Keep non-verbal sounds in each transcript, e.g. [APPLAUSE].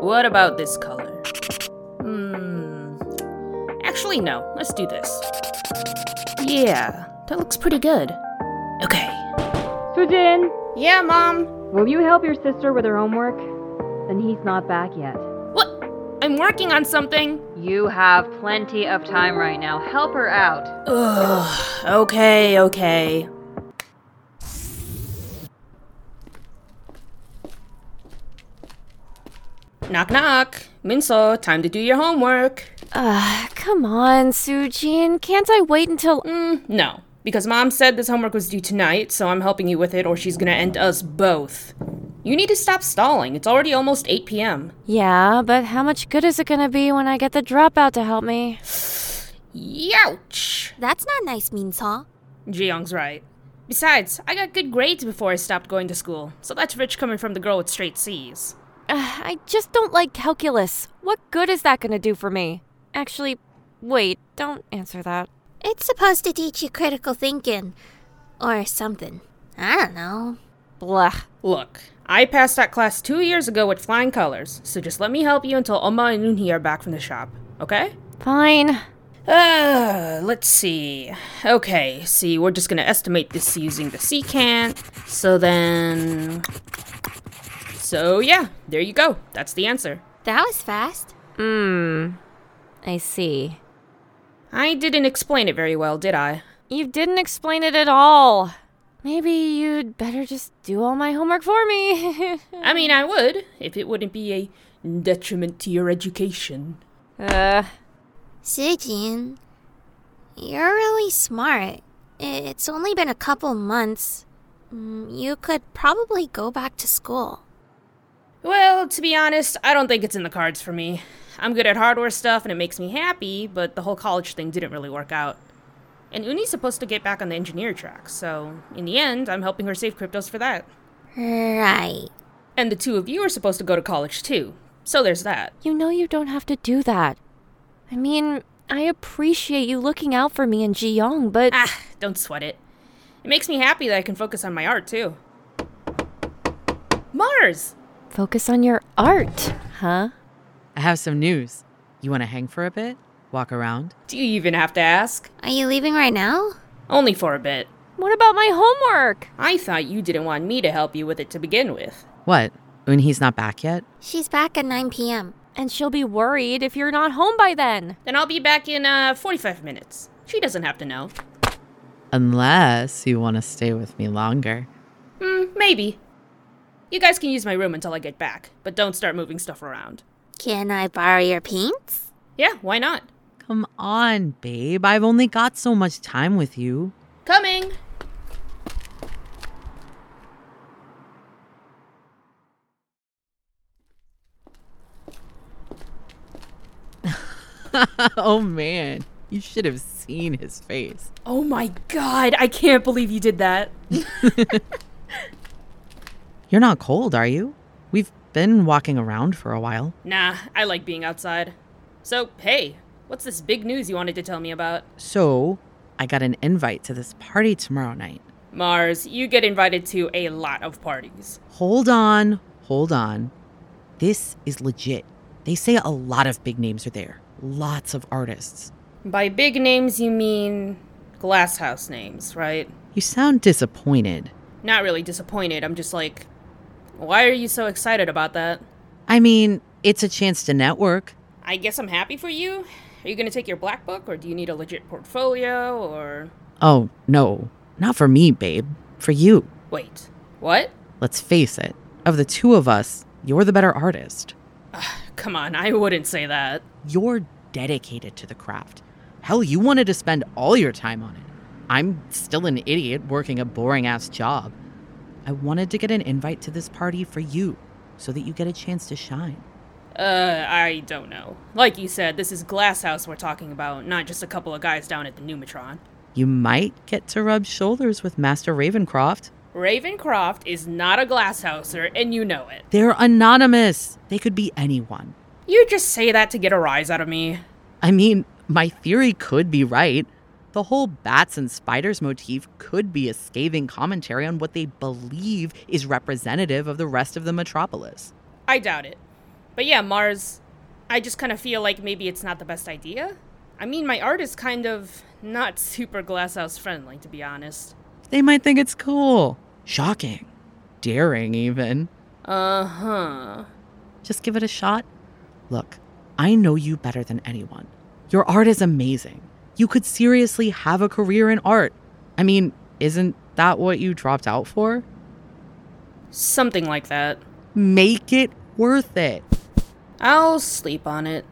What about this color? Hmm. Actually, no. Let's do this. Yeah, that looks pretty good. Okay. Sujin, Yeah, Mom. will you help your sister with her homework? Then he's not back yet. What? I'm working on something. You have plenty of time right now. Help her out. Ugh. Okay, okay. Knock knock. Minso, time to do your homework. Uh, come on, Sujin. Can't I wait until. Mm, no, because mom said this homework was due tonight, so I'm helping you with it, or she's gonna end us both. You need to stop stalling. It's already almost 8 p.m. Yeah, but how much good is it gonna be when I get the dropout to help me? [SIGHS] Youch! That's not nice, Minso. Jiyoung's right. Besides, I got good grades before I stopped going to school, so that's rich coming from the girl with straight C's. Uh, [SIGHS] I just don't like calculus. What good is that gonna do for me? Actually, wait, don't answer that. It's supposed to teach you critical thinking. Or something. I don't know. Blah. Look, I passed that class two years ago with flying colors, so just let me help you until Oma and Unhi are back from the shop, okay? Fine. Uh, let's see. Okay, see, we're just gonna estimate this using the secant. So then. So, yeah, there you go. That's the answer. That was fast. Hmm. I see. I didn't explain it very well, did I? You didn't explain it at all. Maybe you'd better just do all my homework for me. [LAUGHS] I mean, I would, if it wouldn't be a detriment to your education. uh, Sujin, you're really smart. It's only been a couple months. Mm, You could probably go back to school. Well, to be honest, I don't think it's in the cards for me. I'm good at hardware stuff and it makes me happy, but the whole college thing didn't really work out. And Uni's supposed to get back on the engineer track, so in the end, I'm helping her save cryptos for that. Right. And the two of you are supposed to go to college too, so there's that. you know you don't have to do that. I mean, I appreciate you looking out for me and Ji Young, but Ah, don't sweat it. It makes me happy that I can focus on my art too. Mars! Focus on your art, huh? I have some news. You want to hang for a bit? Walk around? Do you even have to ask? Are you leaving right now? Only for a bit. What about my homework? I thought you didn't want me to help you with it to begin with. What? When he's not back yet? She's back at 9 p.m. And she'll be worried if you're not home by then. Then I'll be back in uh 45 minutes. She doesn't have to know. Unless you want to stay with me longer. Hmm, maybe. You guys can use my room until I get back, but don't start moving stuff around. Can I borrow your paints? Yeah, why not? Come on, babe. I've only got so much time with you. Coming! [LAUGHS] oh man, you should have seen his face. Oh my god, I can't believe you did that. [LAUGHS] You're not cold, are you? We've been walking around for a while. Nah, I like being outside. So, hey, what's this big news you wanted to tell me about? So, I got an invite to this party tomorrow night. Mars, you get invited to a lot of parties. Hold on, hold on. This is legit. They say a lot of big names are there. Lots of artists. By big names, you mean glasshouse names, right? You sound disappointed. Not really disappointed, I'm just like, why are you so excited about that? I mean, it's a chance to network. I guess I'm happy for you. Are you gonna take your black book, or do you need a legit portfolio, or. Oh, no. Not for me, babe. For you. Wait, what? Let's face it. Of the two of us, you're the better artist. Come on, I wouldn't say that. You're dedicated to the craft. Hell, you wanted to spend all your time on it. I'm still an idiot working a boring ass job. I wanted to get an invite to this party for you so that you get a chance to shine. Uh, I don't know. Like you said, this is Glasshouse we're talking about, not just a couple of guys down at the Numatron. You might get to rub shoulders with Master Ravencroft. Ravencroft is not a glasshouser, and you know it. They're anonymous. They could be anyone. You just say that to get a rise out of me. I mean, my theory could be right. The whole bats and spiders motif could be a scathing commentary on what they believe is representative of the rest of the metropolis. I doubt it. But yeah, Mars, I just kind of feel like maybe it's not the best idea. I mean, my art is kind of not [LAUGHS] super glasshouse friendly, to be honest. They might think it's cool, shocking, daring, even. Uh huh. Just give it a shot. Look, I know you better than anyone. Your art is amazing. You could seriously have a career in art. I mean, isn't that what you dropped out for? Something like that. Make it worth it. I'll sleep on it.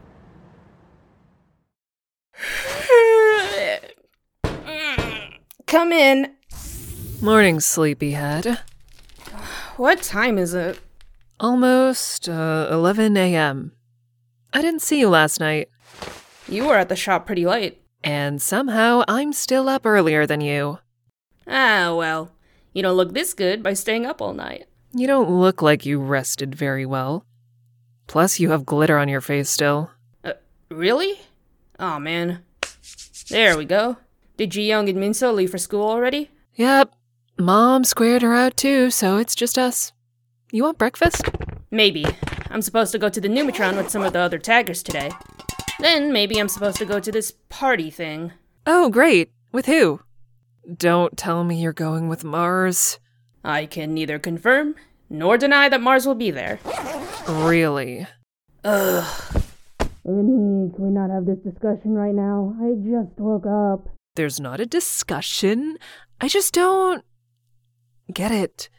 Come in. Morning, sleepyhead. What time is it? Almost uh, 11 a.m. I didn't see you last night, You were at the shop pretty late. And somehow I'm still up earlier than you. Ah, well. You don't look this good by staying up all night. You don't look like you rested very well. Plus, you have glitter on your face still. Uh, really? oh, man. There we go. Did Ji Young and Minso leave for school already? Yep, Mom squared her out too, so it's just us. You want breakfast? Maybe. I'm supposed to go to the Numatron with some of the other taggers today. Then maybe I'm supposed to go to this party thing. Oh, great. With who? Don't tell me you're going with Mars. I can neither confirm nor deny that Mars will be there. Really? Ugh. Uni, can we not have this discussion right now? I just woke up. There's not a discussion. I just don't get it.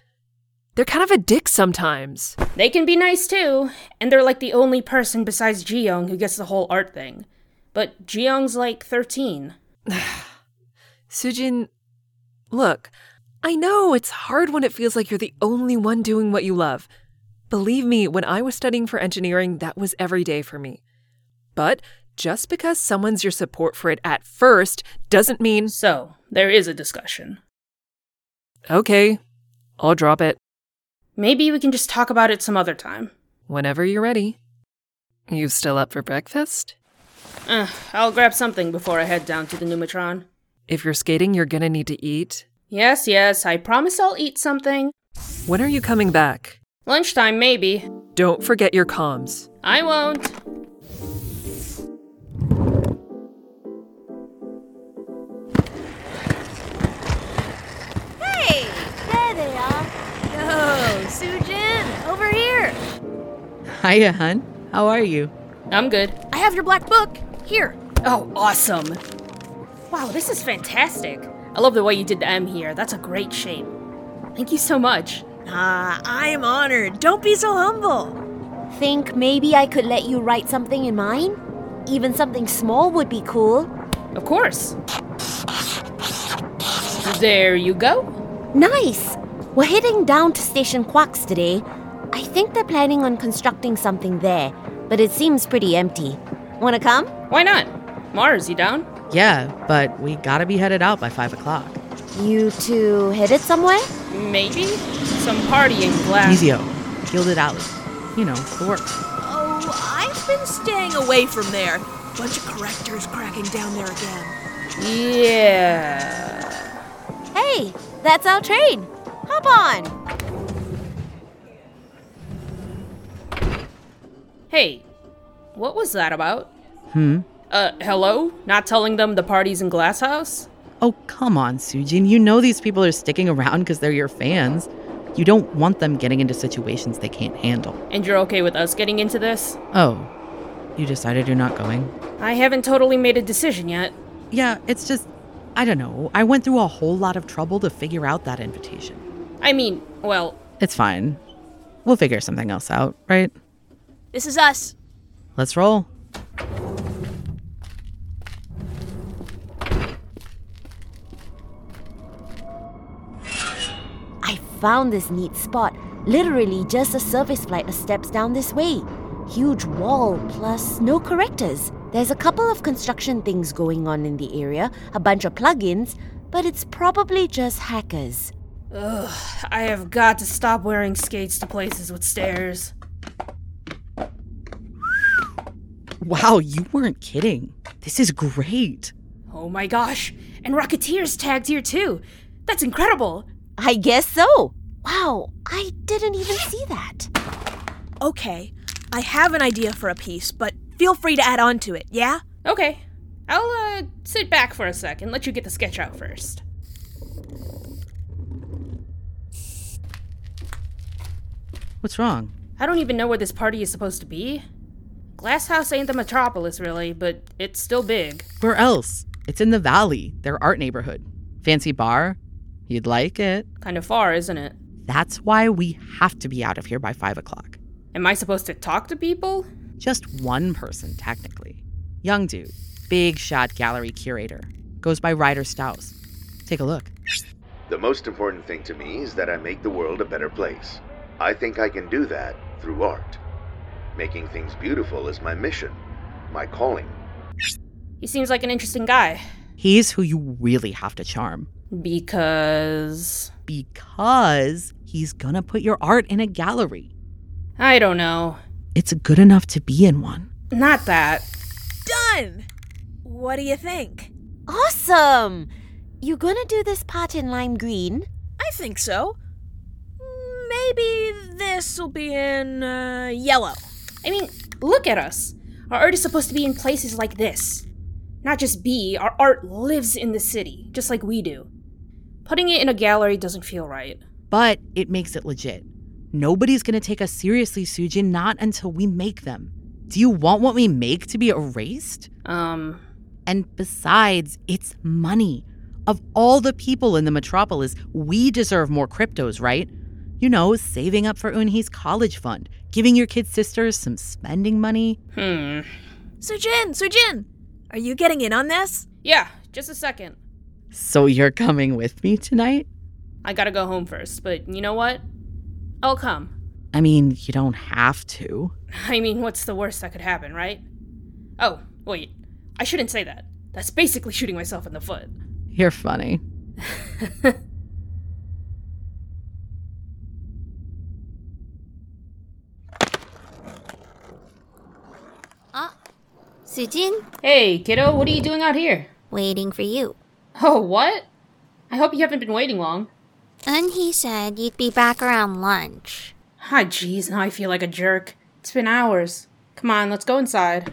They're kind of a dick sometimes. They can be nice too, and they're like the only person besides Jiyoung who gets the whole art thing. But Jiyoung's like 13. [SIGHS] [SIGHS] Sujin, look, I know it's hard when it feels like you're the only one doing what you love. Believe me, when I was studying for engineering, that was every day for me. But just because someone's your support for it at first doesn't mean, So, there is a discussion. okay, I'll drop it Maybe we can just talk about it some other time. whenever you're ready. You still up for breakfast? Uh, I'll grab something before I head down to the Numatron. If you're skating, you're gonna need to eat. Yes, yes, I promise I'll eat something. When are you coming back? Lunchtime, maybe. Don't forget your comms. I won't. Hiya, hun. How are you? I'm good. I have your black book. Here. Oh, awesome. Wow, this is fantastic. I love the way you did the M here. That's a great shape. Thank you so much. Ah, I am honored. Don't be so humble. Think maybe I could let you write something in mine? Even something small would be cool. Of course. There you go. Nice! We're heading down to Station Quux today. I think they're planning on constructing something there, but it seems pretty empty. Wanna come? Why not? Mars, you down? Yeah, but we gotta be headed out by 5 o'clock. You two headed somewhere? Maybe? Some party partying glass. Mizio, Gilded Alley. You know, the works. Oh, I've been staying away from there. Bunch of correctors cracking down there again. Yeah. Hey, that's our train. Hop on. Hey, what was that about? Hmm? Uh, hello? Not telling them the party's in Glasshouse? Oh, come on, Sujin. You know these people are sticking around because they're your fans. You don't want them getting into situations they can't handle. And you're okay with us getting into this? Oh, you decided you're not going? I haven't totally made a decision yet. Yeah, it's just, I don't know. I went through a whole lot of trouble to figure out that invitation. I mean, well, It's fine. We'll figure something else out, right? This is us. Let's roll. I found this neat spot. Literally just a service flight of steps down this way. Huge wall, plus no correctors. There's a couple of construction things going on in the area, a bunch of plugins, but it's probably just hackers. ugh, I have got to stop wearing skates to places with stairs. Wow, you weren't kidding. This is great. Oh my gosh, and Rocketeer's tagged here too. That's incredible. I guess so. Wow, I didn't even see that. Okay, I have an idea for a piece, but feel free to add on to it, yeah? Okay. I'll, uh, sit back for a sec and let you get the sketch out first. What's wrong? I don't even know where this party is supposed to be. Glass House ain't the metropolis, really, but it's still big. Where else? It's in the valley, their art neighborhood. Fancy bar? You'd like it. Kind of far, isn't it? That's why we have to be out of here by five o'clock. Am I supposed to talk to people? Just one person, technically. Young dude, big shot gallery curator. Goes by Ryder Strauss. Take a look. The most important thing to me is that I make the world a better place. I think I can do that through art. Making things beautiful is my mission, my calling. He seems like an interesting guy. He's who you really have to charm. Because. Because he's gonna put your art in a gallery. I don't know. It's good enough to be in one. Not that. Done! What do you think? Awesome! You gonna do this part in lime green? I think so. Maybe this'll be in uh, yellow. I mean, look at us. Our art is supposed to be in places like this. Not just be, our art lives in the city, just like we do. Putting it in a gallery doesn't feel right. But it makes it legit. Nobody's gonna take us seriously, Sujin, not until we make them. Do you want what we make to be erased? Um, And besides, it's money. Of all the people in the metropolis, we deserve more cryptos, right? You know, saving up for Unhi's college fund, giving your kid sisters some spending money. hmm. Sujin, Sujin, are you getting in on this? Yeah, just a second. So you're coming with me tonight? I gotta go home first, but you know what? I'll come. I mean, you don't have to. [LAUGHS] I mean, what's the worst that could happen, right? Oh, wait. I shouldn't say that. That's basically shooting myself in the foot. You're funny. [LAUGHS] Sujin, Hey, kiddo, what are you doing out here? waiting for you. Oh, what? I hope you haven't been waiting long. And he said you'd be back around lunch. Ah, jeez, now I feel like a jerk. It's been hours. Come on, let's go inside.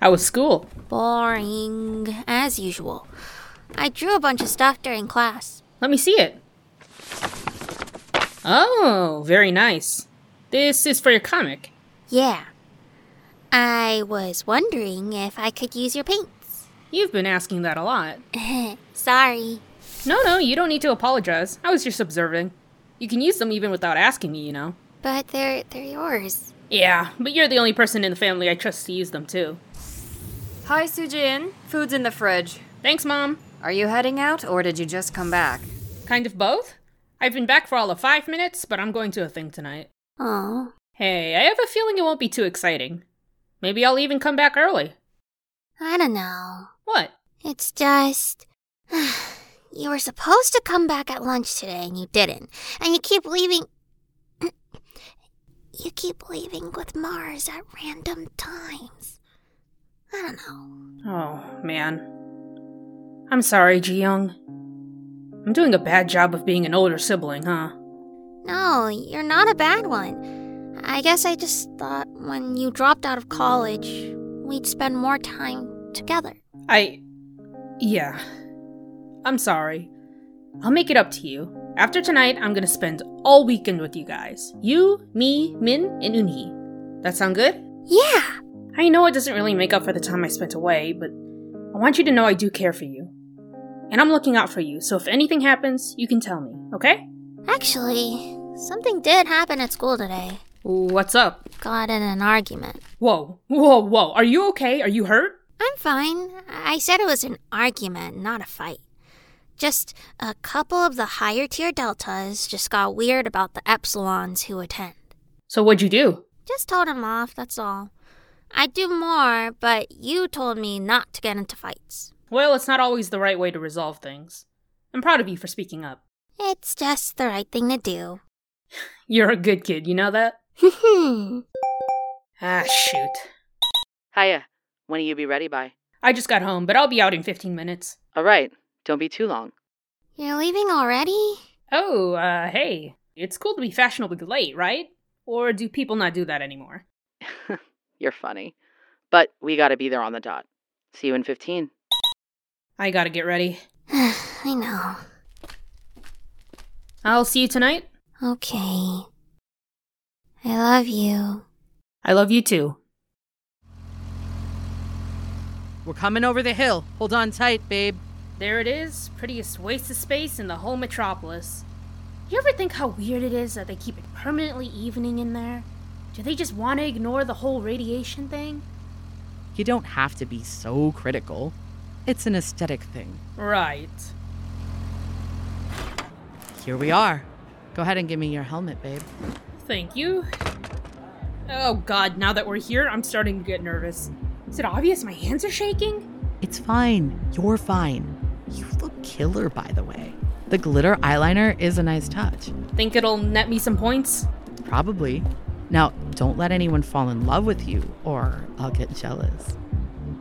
How was school? Boring, as usual. I drew a bunch of stuff during class. Let me see it. Oh, very nice. This is for your comic. Yeah. I was wondering if I could use your paints. You've been asking that a lot. [LAUGHS] Sorry. No, no, you don't need to apologize. I was just observing. You can use them even without asking me, you know. But they're they're yours. Yeah, but you're the only person in the family I trust to use them too. Hi, Sujin. Food's in the fridge. Thanks, Mom. Are you heading out, or did you just come back? Kind of both? I've been back for all of five minutes, but I'm going to a thing tonight. Oh. Hey, I have a feeling it won't be too exciting. Maybe I'll even come back early. I don't know. What? It's just [SIGHS] you were supposed to come back at lunch today and you didn't. And you keep leaving [CLEARS THROAT] you keep leaving with Mars at random times. I don't know. Oh, man. I'm sorry, Ji Young. I'm doing a bad job of being an older sibling, huh? No, you're not a bad one. I guess I just thought when you dropped out of college, we'd spend more time together. I. Yeah. I'm sorry. I'll make it up to you. After tonight, I'm gonna spend all weekend with you guys. You, me, Min, and Unhee. That sound good? Yeah. I know it doesn't really make up for the time I spent away, but I want you to know I do care for you. And I'm looking out for you, so if anything happens, you can tell me, okay? Actually, something did happen at school today. What's up? Got in an argument. Whoa, whoa, whoa. Are you okay? Are you hurt? I'm fine. I said it was an argument, not a fight. Just a couple of the higher tier deltas just got weird about the epsilons who attend. So what'd you do? Just told him off, that's all. I'd do more, but you told me not to get into fights. Well, it's not always the right way to resolve things. I'm proud of you for speaking up. It's just the right thing to do. [LAUGHS] You're a good kid, you know that? [LAUGHS] Ah, shoot. Hiya. When will you be ready by? I just got home, but I'll be out in 15 minutes. All right. Don't be too long. You're leaving already? Oh, uh, hey. It's cool to be fashionably late, right? Or do people not do that anymore? [LAUGHS] You're funny. But we gotta be there on the dot. See you in 15. I gotta get ready. [SIGHS] I know. I'll see you tonight. Okay. I love you. I love you too. We're coming over the hill. Hold on tight, babe. There it is, prettiest waste of space in the whole metropolis. You ever think how weird it is that they keep it permanently evening in there? Do they just want to ignore the whole radiation thing? You don't have to be so critical. It's an aesthetic thing. Right. Here we are. Go ahead and give me your helmet, babe. Thank you. Oh god, now that we're here, I'm starting to get nervous. Is it obvious my hands are shaking? It's fine. You're fine. You look killer, by the way. The glitter eyeliner is a nice touch. Think it'll net me some points? Probably. Now, don't let anyone fall in love with you, or I'll get jealous.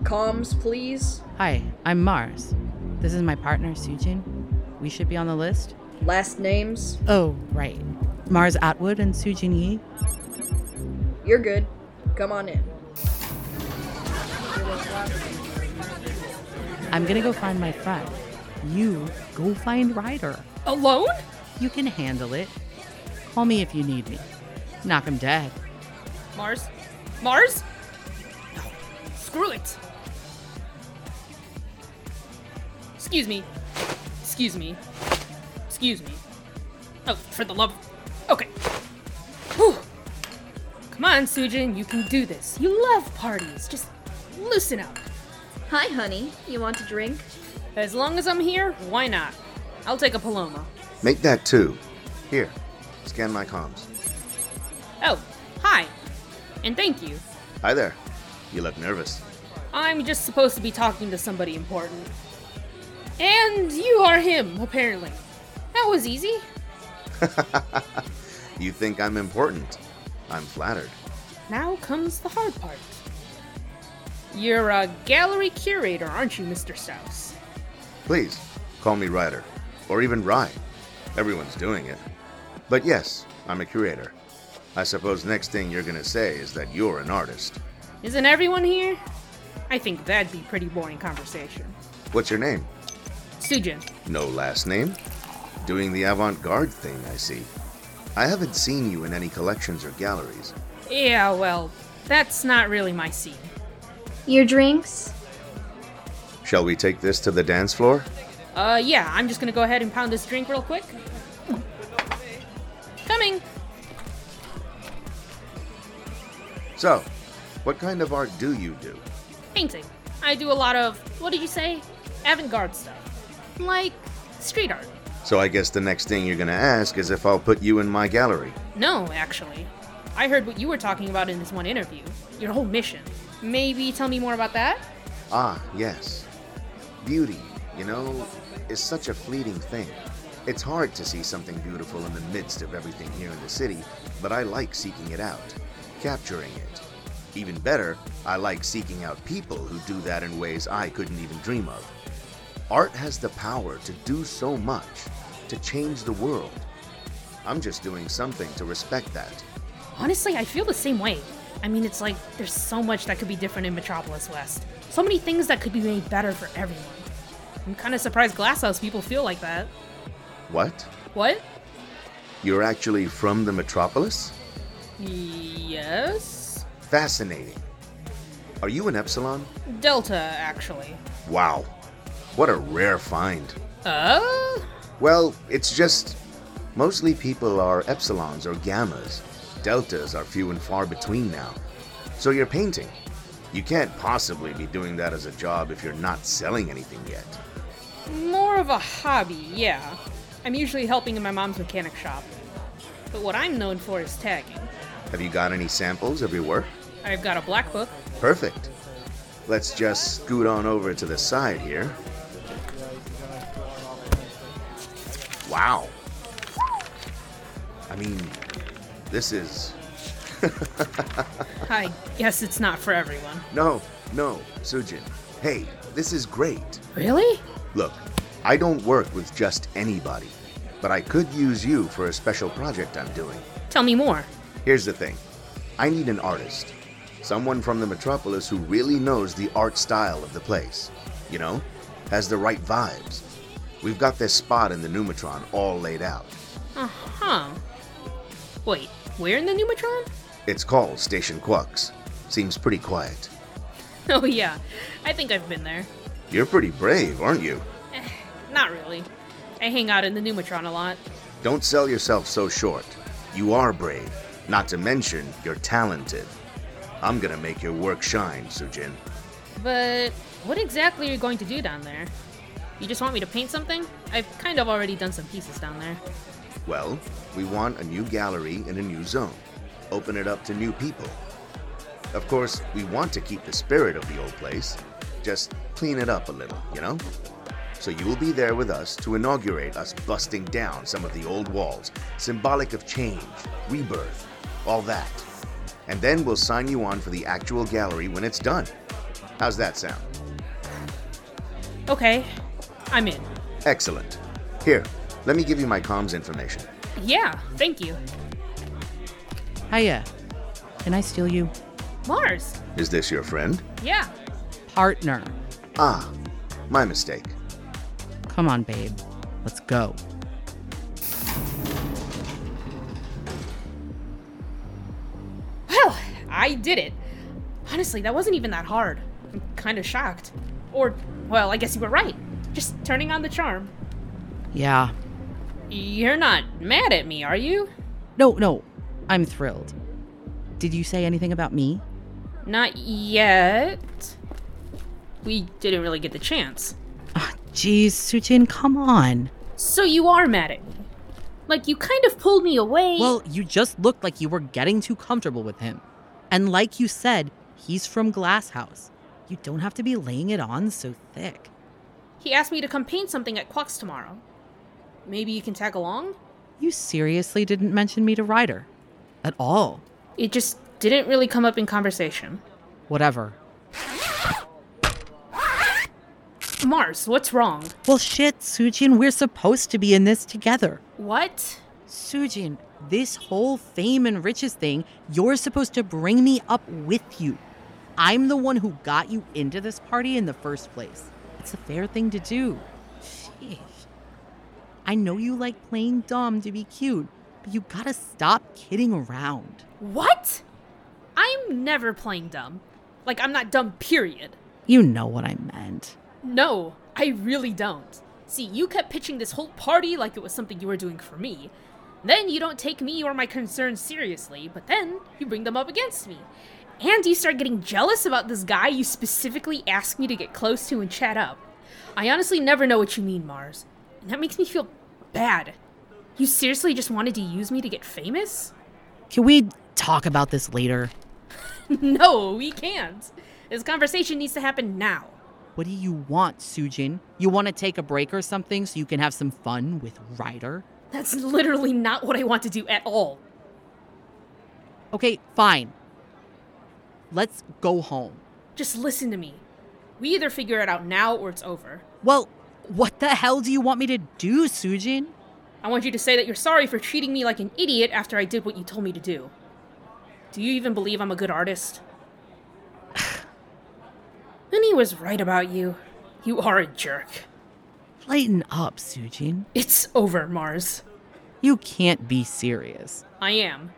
Comms, please. Hi, I'm Mars. This is my partner, Sujin. We should be on the list. Last names. Oh, right. Mars Atwood and Sujin Yi. You're good. Come on in. I'm gonna go find my friend. You go find Ryder. Alone? You can handle it. Call me if you need me. Knock him dead. Mars? Mars? No. Screw it. Excuse me. Excuse me. Excuse me. Oh, for the love. Come on, Sujin, you can do this. You love parties. Just loosen up. Hi, honey. You want a drink? As long as I'm here, why not? I'll take a Paloma. Make that two. Here, scan my comms. Oh, hi. And thank you. Hi there. You look nervous. I'm just supposed to be talking to somebody important. And you are him, apparently. That was easy. [LAUGHS] you think I'm important? I'm flattered. Now comes the hard part. You're a gallery curator, aren't you, Mr. Strauss? Please, call me Ryder. Or even Rye. Everyone's doing it. But yes, I'm a curator. I suppose next thing you're gonna say is that you're an artist. Isn't everyone here? I think that'd be pretty boring conversation. What's your name? Sujin. No last name? Doing the avant garde thing, I see. I haven't seen you in any collections or galleries. Yeah, well, that's not really my scene. Your drinks? Shall we take this to the dance floor? Uh, yeah, I'm just gonna go ahead and pound this drink real quick. Coming! So, what kind of art do you do? Painting. I do a lot of, what did you say? Avant garde stuff. Like street art. So I guess the next thing you're gonna ask is if I'll put you in my gallery. No, actually. I heard what you were talking about in this one interview. Your whole mission. Maybe tell me more about that? Ah, yes. Beauty, you know, is such a fleeting thing. It's hard to see something beautiful in the midst of everything here in the city, but I like seeking it out, capturing it. Even better, I like seeking out people who do that in ways I couldn't even dream of. Art has the power to do so much, to change the world. I'm just doing something to respect that. Honestly, I feel the same way. I mean, it's like there's so much that could be different in Metropolis West. So many things that could be made better for everyone. I'm kind of surprised Glasshouse people feel like that. What? What? You're actually from the metropolis? Yes? Fascinating. Are you an Epsilon? Delta, actually. Wow. What a rare find. Uh? Well, it's just. Mostly people are Epsilons or Gammas. Deltas are few and far between now. So you're painting. You can't possibly be doing that as a job if you're not selling anything yet. More of a hobby, yeah. I'm usually helping in my mom's mechanic shop. But what I'm known for is tagging. Have you got any samples of your work? I've got a black book. Perfect. Let's just scoot on over to the side here. Wow. I mean, this is. [LAUGHS] I guess it's not for everyone. No, no, Sujin. Hey, this is great. Really? Look, I don't work with just anybody, but I could use you for a special project I'm doing. Tell me more. Here's the thing I need an artist. Someone from the metropolis who really knows the art style of the place. You know, has the right vibes. We've got this spot in the Numatron all laid out. Uh huh. Wait, where in the Numatron? It's called Station Quux. Seems pretty quiet. [LAUGHS] Oh, yeah. I think I've been there. You're pretty brave, aren't you? Not really. I hang out in the Numatron a lot. Don't sell yourself so short. You are brave. Not to mention, you're talented. I'm gonna make your work shine, Sujin. But what exactly are you going to do down there? You just want me to paint something? I've kind of already done some pieces down there. Well, we want a new gallery in a new zone. Open it up to new people. Of course, we want to keep the spirit of the old place. Just clean it up a little, you know? So you will be there with us to inaugurate us busting down some of the old walls, symbolic of change, rebirth, all that. And then we'll sign you on for the actual gallery when it's done. How's that sound? Okay, I'm in. Excellent. Here, let me give you my comms information. Yeah, thank you. Hiya. Can I steal you? Mars. Is this your friend? Yeah. Partner. Ah, my mistake. Come on, babe. Let's go. Well, I did it. Honestly, that wasn't even that hard. I'm kind of shocked. Or, well, I guess you were right. Just turning on the charm. Yeah. You're not mad at me, are you? No, no. I'm thrilled. Did you say anything about me? Not yet. We didn't really get the chance. Ah, jeez, Sujin, come on. So you are mad at me? Like you kind of pulled me away. Well, you just looked like you were getting too comfortable with him. And like you said, he's from Glass House. You don't have to be laying it on so thick. He asked me to come paint something at Quux tomorrow. Maybe you can tag along? You seriously didn't mention me to Ryder. At all. It just didn't really come up in conversation. Whatever. Mars, what's wrong? Well, shit, Sujin, we're supposed to be in this together. What? Sujin, this whole fame and riches thing, you're supposed to bring me up with you. I'm the one who got you into this party in the first place. It's a fair thing to do. Sheesh. I know you like playing dumb to be cute, but you gotta stop kidding around. What? I'm never playing dumb. Like, I'm not dumb, period. You know what I meant. No, I really don't. See, you kept pitching this whole party like it was something you were doing for me. Then you don't take me or my concerns seriously, but then you bring them up against me. And you start getting jealous about this guy you specifically asked me to get close to and chat up. I honestly never know what you mean, Mars. And that makes me feel bad. You seriously just wanted to use me to get famous? Can we talk about this later? [LAUGHS] no, we can't. This conversation needs to happen now. What do you want, Sujin? You want to take a break or something so you can have some fun with Ryder? That's literally not what I want to do at all. Okay, fine. Let's go home. Just listen to me. We either figure it out now or it's over. Well, what the hell do you want me to do, Sujin? I want you to say that you're sorry for treating me like an idiot after I did what you told me to do. Do you even believe I'm a good artist? [SIGHS] he was right about you. You are a jerk. Lighten up, Sujin. It's over, Mars. You can't be serious. I am.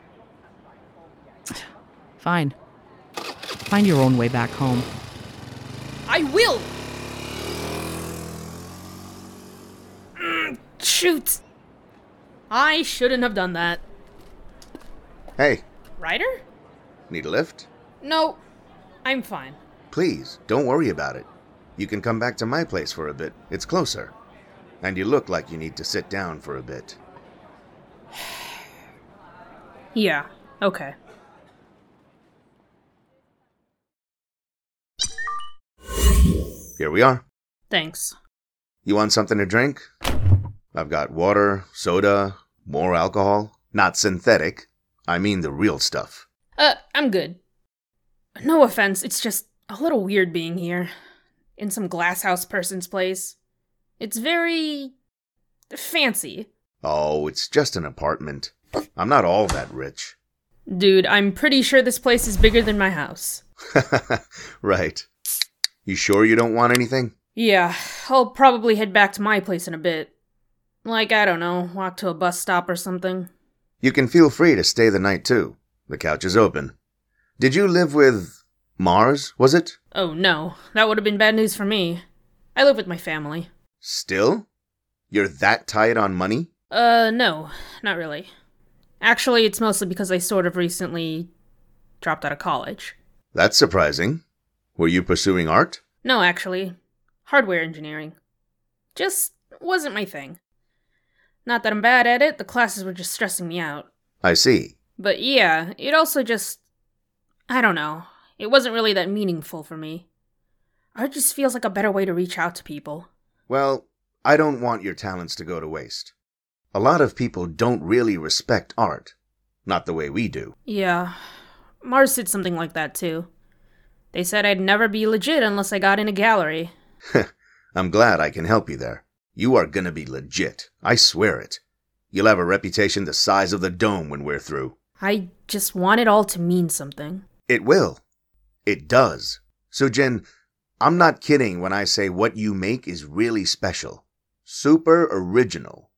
Fine. Find your own way back home. I will! Mm, shoot! I shouldn't have done that. Hey, Ryder? need a lift? No, I'm fine. Please, don't worry about it. You can come back to my place for a bit. It's closer. And you look like you need to sit down for a bit. [SIGHS] Yeah, okay. Here we are. Thanks. You want something to drink? I've got water, soda, more alcohol. Not synthetic. I mean the real stuff. Uh, I'm good. No offense, it's just a little weird being here. In some glasshouse person's place. It's very. fancy. Oh, it's just an apartment. I'm not all that rich. Dude, I'm pretty sure this place is bigger than my house. [LAUGHS] right. You sure you don't want anything? Yeah, I'll probably head back to my place in a bit. Like, I don't know, walk to a bus stop or something. You can feel free to stay the night too. The couch is open. Did you live with Mars, was it? Oh no, that would have been bad news for me. I live with my family. Still? You're that tight on money? Uh, no, not really. Actually, it's mostly because I sort of recently dropped out of college. That's surprising. Were you pursuing art? No, actually, hardware engineering. Just wasn't my thing. Not that I'm bad at it, the classes were just stressing me out. I see. But yeah, it also just. I don't know. It wasn't really that meaningful for me. Art just feels like a better way to reach out to people. Well, I don't want your talents to go to waste. A lot of people don't really respect art. Not the way we do. Yeah. Mars did something like that too. They said I'd never be legit unless I got in a gallery. [LAUGHS] I'm glad I can help you there. You are gonna be legit. I swear it. You'll have a reputation the size of the dome when we're through. I just want it all to mean something. It will. It does. Sujin, I'm not kidding when I say what you make is really special. Super original.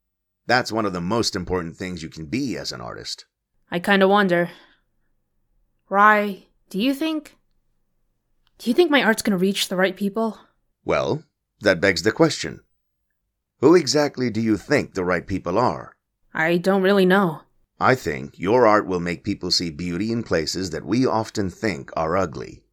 That's one of the most important things you can be as an artist. I kinda wonder. Rye, do you think. Do you think my art's gonna reach the right people? Well, that begs the question. Who exactly do you think the right people are? I don't really know. I think your art will make people see beauty in places that we often think are ugly.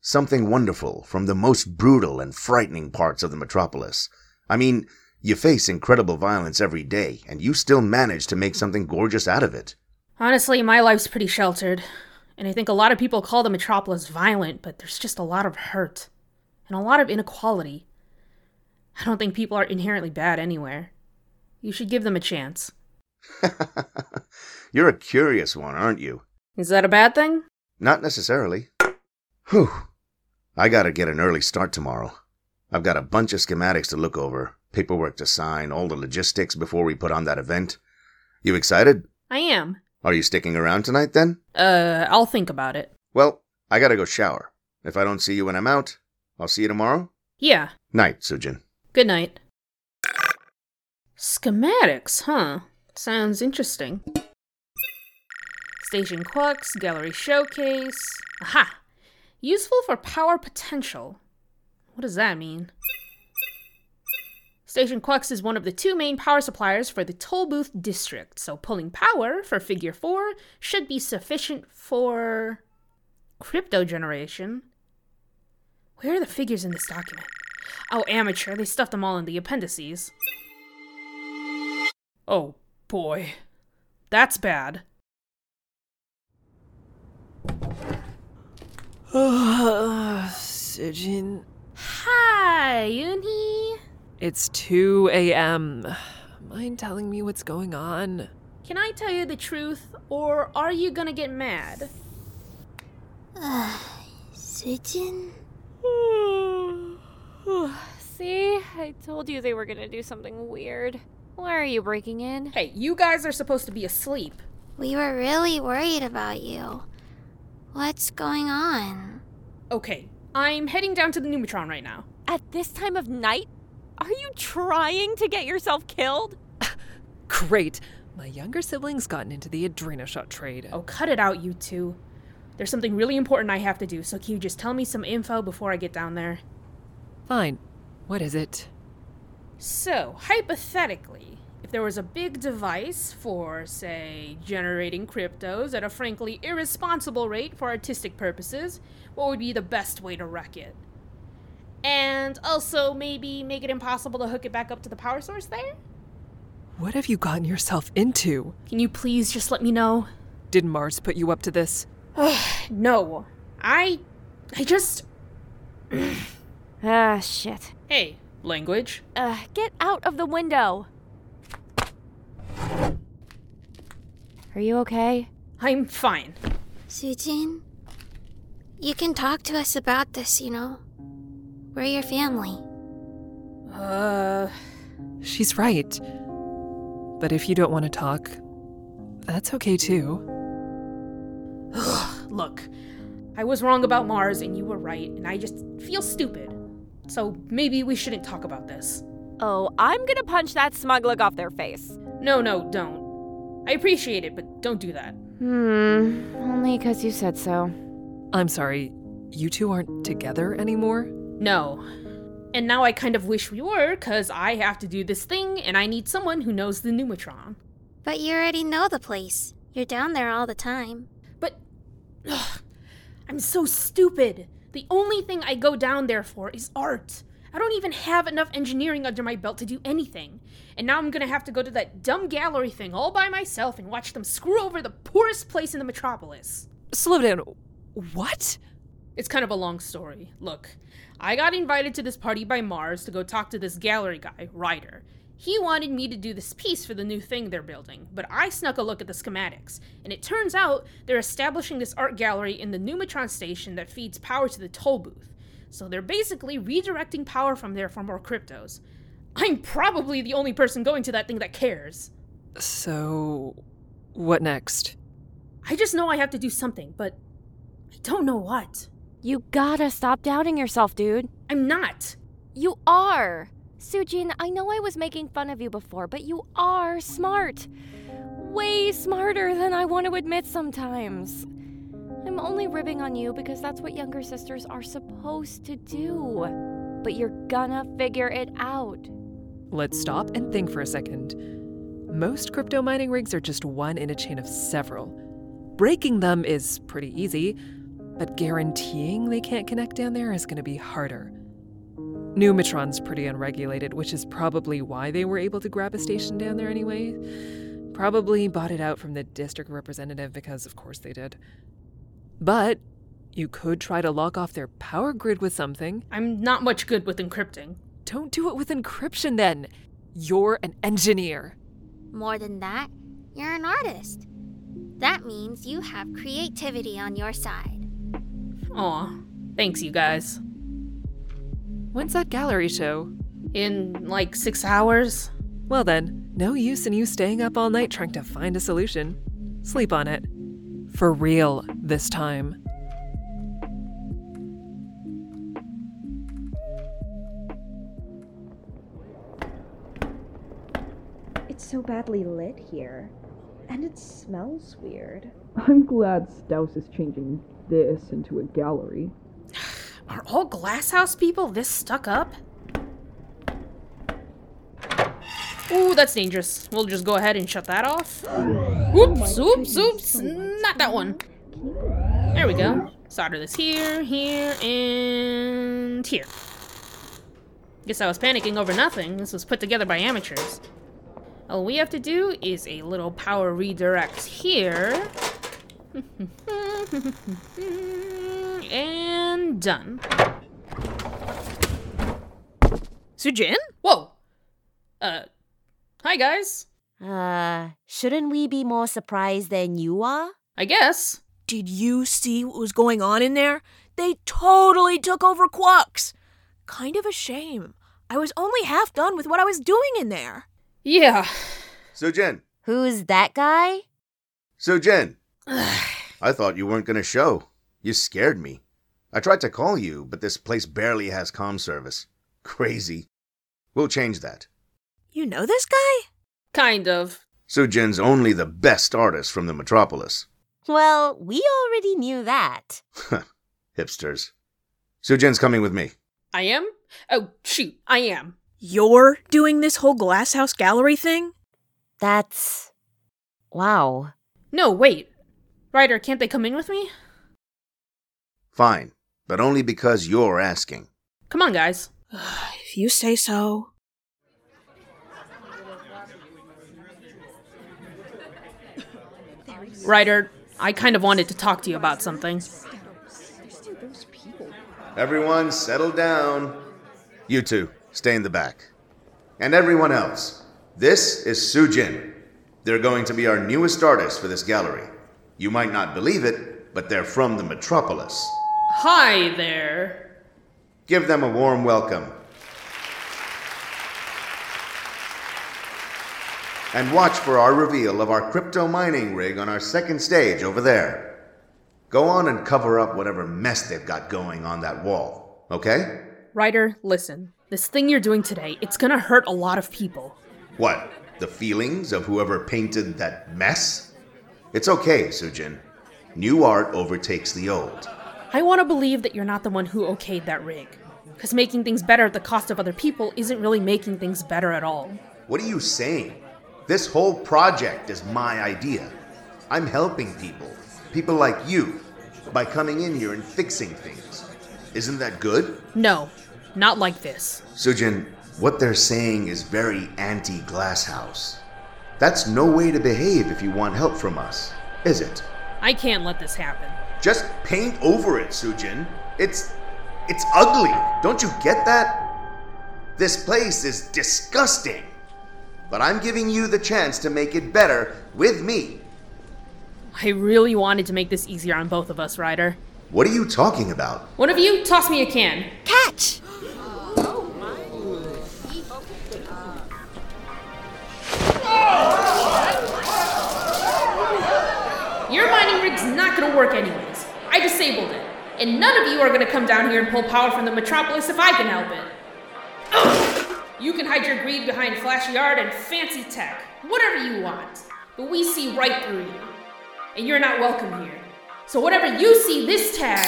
Something wonderful from the most brutal and frightening parts of the metropolis. I mean, you face incredible violence every day, and you still manage to make something gorgeous out of it. Honestly, my life's pretty sheltered. And I think a lot of people call the metropolis violent, but there's just a lot of hurt and a lot of inequality. I don't think people are inherently bad anywhere. You should give them a chance. [LAUGHS] You're a curious one, aren't you? Is that a bad thing? Not necessarily. Whew. I gotta get an early start tomorrow. I've got a bunch of schematics to look over, paperwork to sign, all the logistics before we put on that event. You excited? I am. Are you sticking around tonight then? Uh, I'll think about it. Well, I gotta go shower. If I don't see you when I'm out, I'll see you tomorrow. Yeah. Night, Sujin. Good night. Schematics, huh? Sounds interesting. Station Quux, Gallery Showcase. Aha! Useful for power potential. What does that mean? Station Quux is one of the two main power suppliers for the toll booth district, so pulling power for Figure 4 should be sufficient for. crypto generation. Where are the figures in this document? Oh, amateur, they stuffed them all in the appendices. Oh, boy. That's bad. [SIGHS] Sujin. Hi, Uni. It's 2 a.m. [SIGHS] Mind telling me what's going on? Can I tell you the truth, or are you gonna get mad? Uh, Sujin? [SIGHS] See? I told you they were gonna do something weird. Why are you breaking in? Hey, you guys are supposed to be asleep. We were really worried about you. What's going on? Okay, I'm heading down to the Numatron right now. At this time of night? Are you trying to get yourself killed? [LAUGHS] Great. My younger sibling's gotten into the Adrenoshot trade. Oh, cut it out, you two. There's something really important I have to do, so can you just tell me some info before I get down there? Fine. What is it? So, hypothetically, if there was a big device for, say, generating cryptos at a frankly irresponsible rate for artistic purposes, what would be the best way to wreck it? And also, maybe make it impossible to hook it back up to the power source there? What have you gotten yourself into? Can you please just let me know? Did Mars put you up to this? [SIGHS] no. I. I just. [CLEARS THROAT] Ah, shit. Hey, language. Uh, get out of the window. Are you okay? I'm fine. Sujin? You can talk to us about this, you know. We're your family. Uh. She's right. But if you don't want to talk, that's okay too. Look, I was wrong about Mars and you were right, and I just feel stupid. So maybe we shouldn't talk about this. Oh, I'm gonna punch that smug look off their face. No, no, don't. I appreciate it, but don't do that. Hmm, only because you said so. I'm sorry, you two aren't together anymore? No. And now I kind of wish we were, because I have to do this thing and I need someone who knows the Numatron. But you already know the place. You're down there all the time. But. Ugh, I'm so stupid. The only thing I go down there for is art. I don't even have enough engineering under my belt to do anything. And now I'm gonna have to go to that dumb gallery thing all by myself and watch them screw over the poorest place in the metropolis. Slow down. What? It's kind of a long story. Look, I got invited to this party by Mars to go talk to this gallery guy, Ryder. He wanted me to do this piece for the new thing they're building, but I snuck a look at the schematics, and it turns out they're establishing this art gallery in the Numatron station that feeds power to the toll booth. So they're basically redirecting power from there for more cryptos. I'm probably the only person going to that thing that cares. So, what next? I just know I have to do something, but I don't know what. You gotta stop doubting yourself, dude. I'm not. You are. Sujin, I know I was making fun of you before, but you are smart. Way smarter than I want to admit sometimes. I'm only ribbing on you because that's what younger sisters are supposed to do. But you're gonna figure it out. Let's stop and think for a second. Most crypto mining rigs are just one in a chain of several. Breaking them is pretty easy, but guaranteeing they can't connect down there is going to be harder. Numatron's pretty unregulated, which is probably why they were able to grab a station down there anyway. Probably bought it out from the district representative because, of course, they did. But you could try to lock off their power grid with something. I'm not much good with encrypting. Don't do it with encryption then. You're an engineer. More than that, you're an artist. That means you have creativity on your side. Aw, thanks, you guys. When's that gallery show? In like six hours? Well, then, no use in you staying up all night trying to find a solution. Sleep on it. For real this time. It's so badly lit here. And it smells weird. I'm glad Strauss is changing this into a gallery. Are all glasshouse people this stuck up? Ooh, that's dangerous. We'll just go ahead and shut that off. Oh oops, oops, oops. Not that one. There we go. Solder this here, here, and here. Guess I was panicking over nothing. This was put together by amateurs. All we have to do is a little power redirect here. [LAUGHS] [LAUGHS] and done. So Sujin? Whoa! Uh, hi guys. Uh, shouldn't we be more surprised than you are? I guess. Did you see what was going on in there? They totally took over Quux. Kind of a shame. I was only half done with what I was doing in there. Yeah. Sujin. Who's that guy? Sujin. [SIGHS] I thought you weren't going to show. You scared me. I tried to call you, but this place barely has comm service. Crazy. We'll change that. You know this guy? Kind of. Sujin's only the best artist from the metropolis. Well, we already knew that. Hipsters. Sujin's coming with me. I am? Oh, shoot, I am. You're doing this whole glasshouse gallery thing? That's. Wow. No, wait. Ryder, can't they come in with me? Fine, but only because you're asking. Come on, guys. [SIGHS] if you say so. Ryder, I kind of wanted to talk to you about something. Everyone, settle down. You two, stay in the back. And everyone else, this is Sujin. They're going to be our newest artists for this gallery. You might not believe it, but they're from the metropolis. Hi there. Give them a warm welcome. And watch for our reveal of our crypto mining rig on our second stage over there. Go on and cover up whatever mess they've got going on that wall, okay? Ryder, listen. This thing you're doing today, it's gonna hurt a lot of people. What? The feelings of whoever painted that mess? It's okay, Sujin. New art overtakes the old. I want to believe that you're not the one who okayed that rig. Because making things better at the cost of other people isn't really making things better at all. What are you saying? This whole project is my idea. I'm helping people, people like you, by coming in here and fixing things. Isn't that good? No, not like this. Sujin, what they're saying is very anti Glasshouse. That's no way to behave if you want help from us, is it? I can't let this happen. Just paint over it, Sujin. It's. it's ugly. Don't you get that? This place is disgusting. But I'm giving you the chance to make it better with me. I really wanted to make this easier on both of us, Ryder. What are you talking about? One of you, toss me a can. Catch! Rig's gonna work anyways. I disabled it. And none of you are gonna come down here and pull power from the metropolis if I can help it. Ugh. You can hide your greed behind flashy art and fancy tech, whatever you want. But we see right through you. And you're not welcome here. So whatever you see this tag,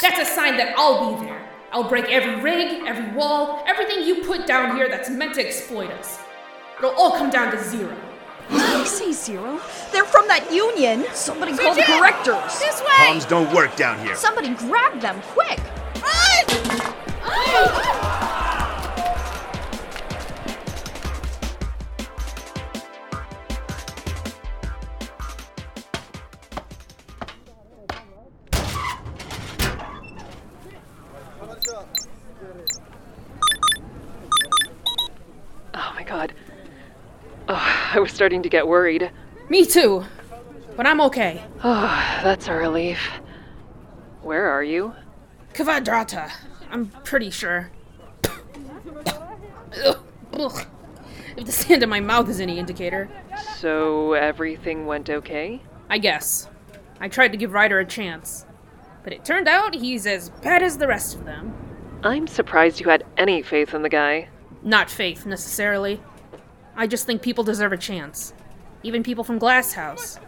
that's a sign that I'll be there. I'll break every rig, every wall, everything you put down here that's meant to exploit us. It'll all come down to zero. Did I say zero? They're from that union. Somebody call the correctors. This way! Bombs don't work down here. Somebody grab them, quick! Oh starting to get worried. Me too. But I'm okay. Oh, that's a relief. Where are you? Kvadrata. I'm pretty sure. Ugh, ugh. If the sand in my mouth is any indicator. So everything went okay? I guess. I tried to give Ryder a chance. But it turned out he's as bad as the rest of them. I'm surprised you had any faith in the guy. Not faith, necessarily. I just think people deserve a chance. Even people from Glasshouse.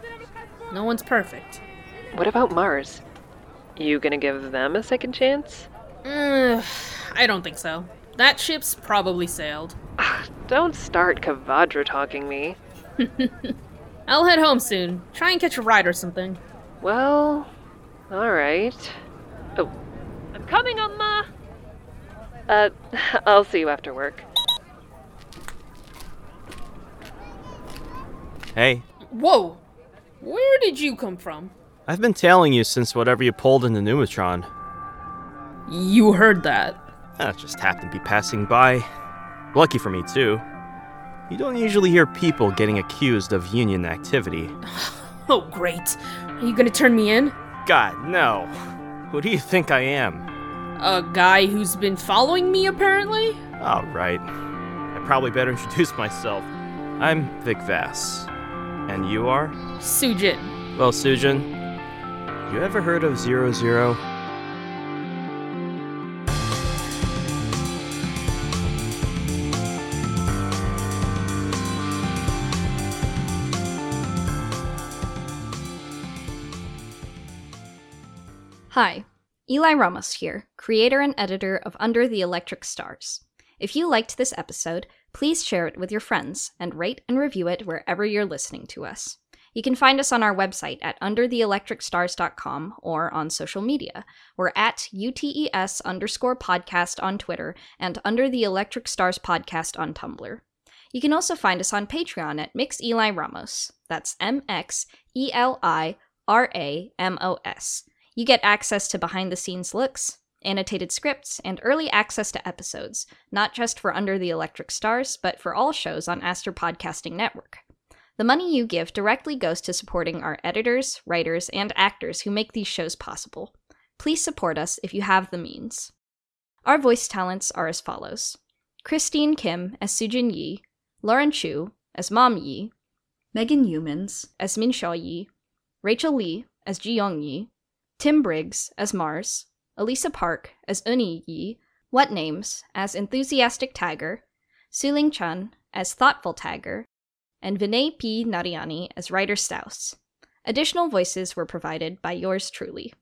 No one's perfect. What about Mars? You gonna give them a second chance? I don't think so. That ship's probably sailed. Don't start Kavadra talking me. [LAUGHS] I'll head home soon. Try and catch a ride or something. Well, alright. Oh, I'm coming, Amma! Uh, [LAUGHS] I'll see you after work. Hey, Whoa! Where did you come from? I've been tailing you since whatever you pulled in the Numatron. You heard that. That just happened to be passing by. Lucky for me, too. You don't usually hear people getting accused of union activity. [LAUGHS] Oh, great. Are you gonna turn me in? God, no. Who do you think I am? A guy who's been following me, apparently? All right. I probably better [LAUGHS] introduce myself. I'm Vic Vass. And you are? Sujin. Well, Sujin, you ever heard of Zero Zero? Hi, Eli Ramos here, creator and editor of Under the Electric Stars. If you liked this episode, please share it with your friends and rate and review it wherever you're listening to us. You can find us on our website at undertheelectricstars.com or on social media. We're at UTES underscore podcast on Twitter and Under the Electric Stars podcast on Tumblr. You can also find us on Patreon at Mix Eli Ramos. That's M X E L I R A M O S. You get access to behind the scenes looks, annotated scripts, and early access to episodes, not just for Under the Electric Stars, but for all shows on Aster Podcasting Network. The money you give directly goes to supporting our editors, writers, and actors who make these shows possible. Please support us if you have the means. Our voice talents are as follows Christine Kim as Sujin Yi, Lauren Chu as Mom Yi, Megan Humans as Min Shaw Yi, Rachel Lee as Ji Young Yi, Tim Briggs as Mars, Elisa Park as Uni Yi, What Names as Enthusiastic Tiger, Suling Chun as Thoughtful Tiger, and Vinay P. Nariani as Ryder Strauss. Additional voices were provided by yours truly.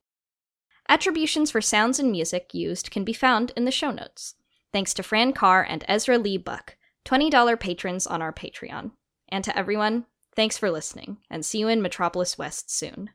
Attributions for sounds and music used can be found in the show notes. Thanks to Fran Carr and Ezra Lee Buck, $20 patrons on our Patreon. And to everyone, thanks for listening, and see you in Metropolis West soon.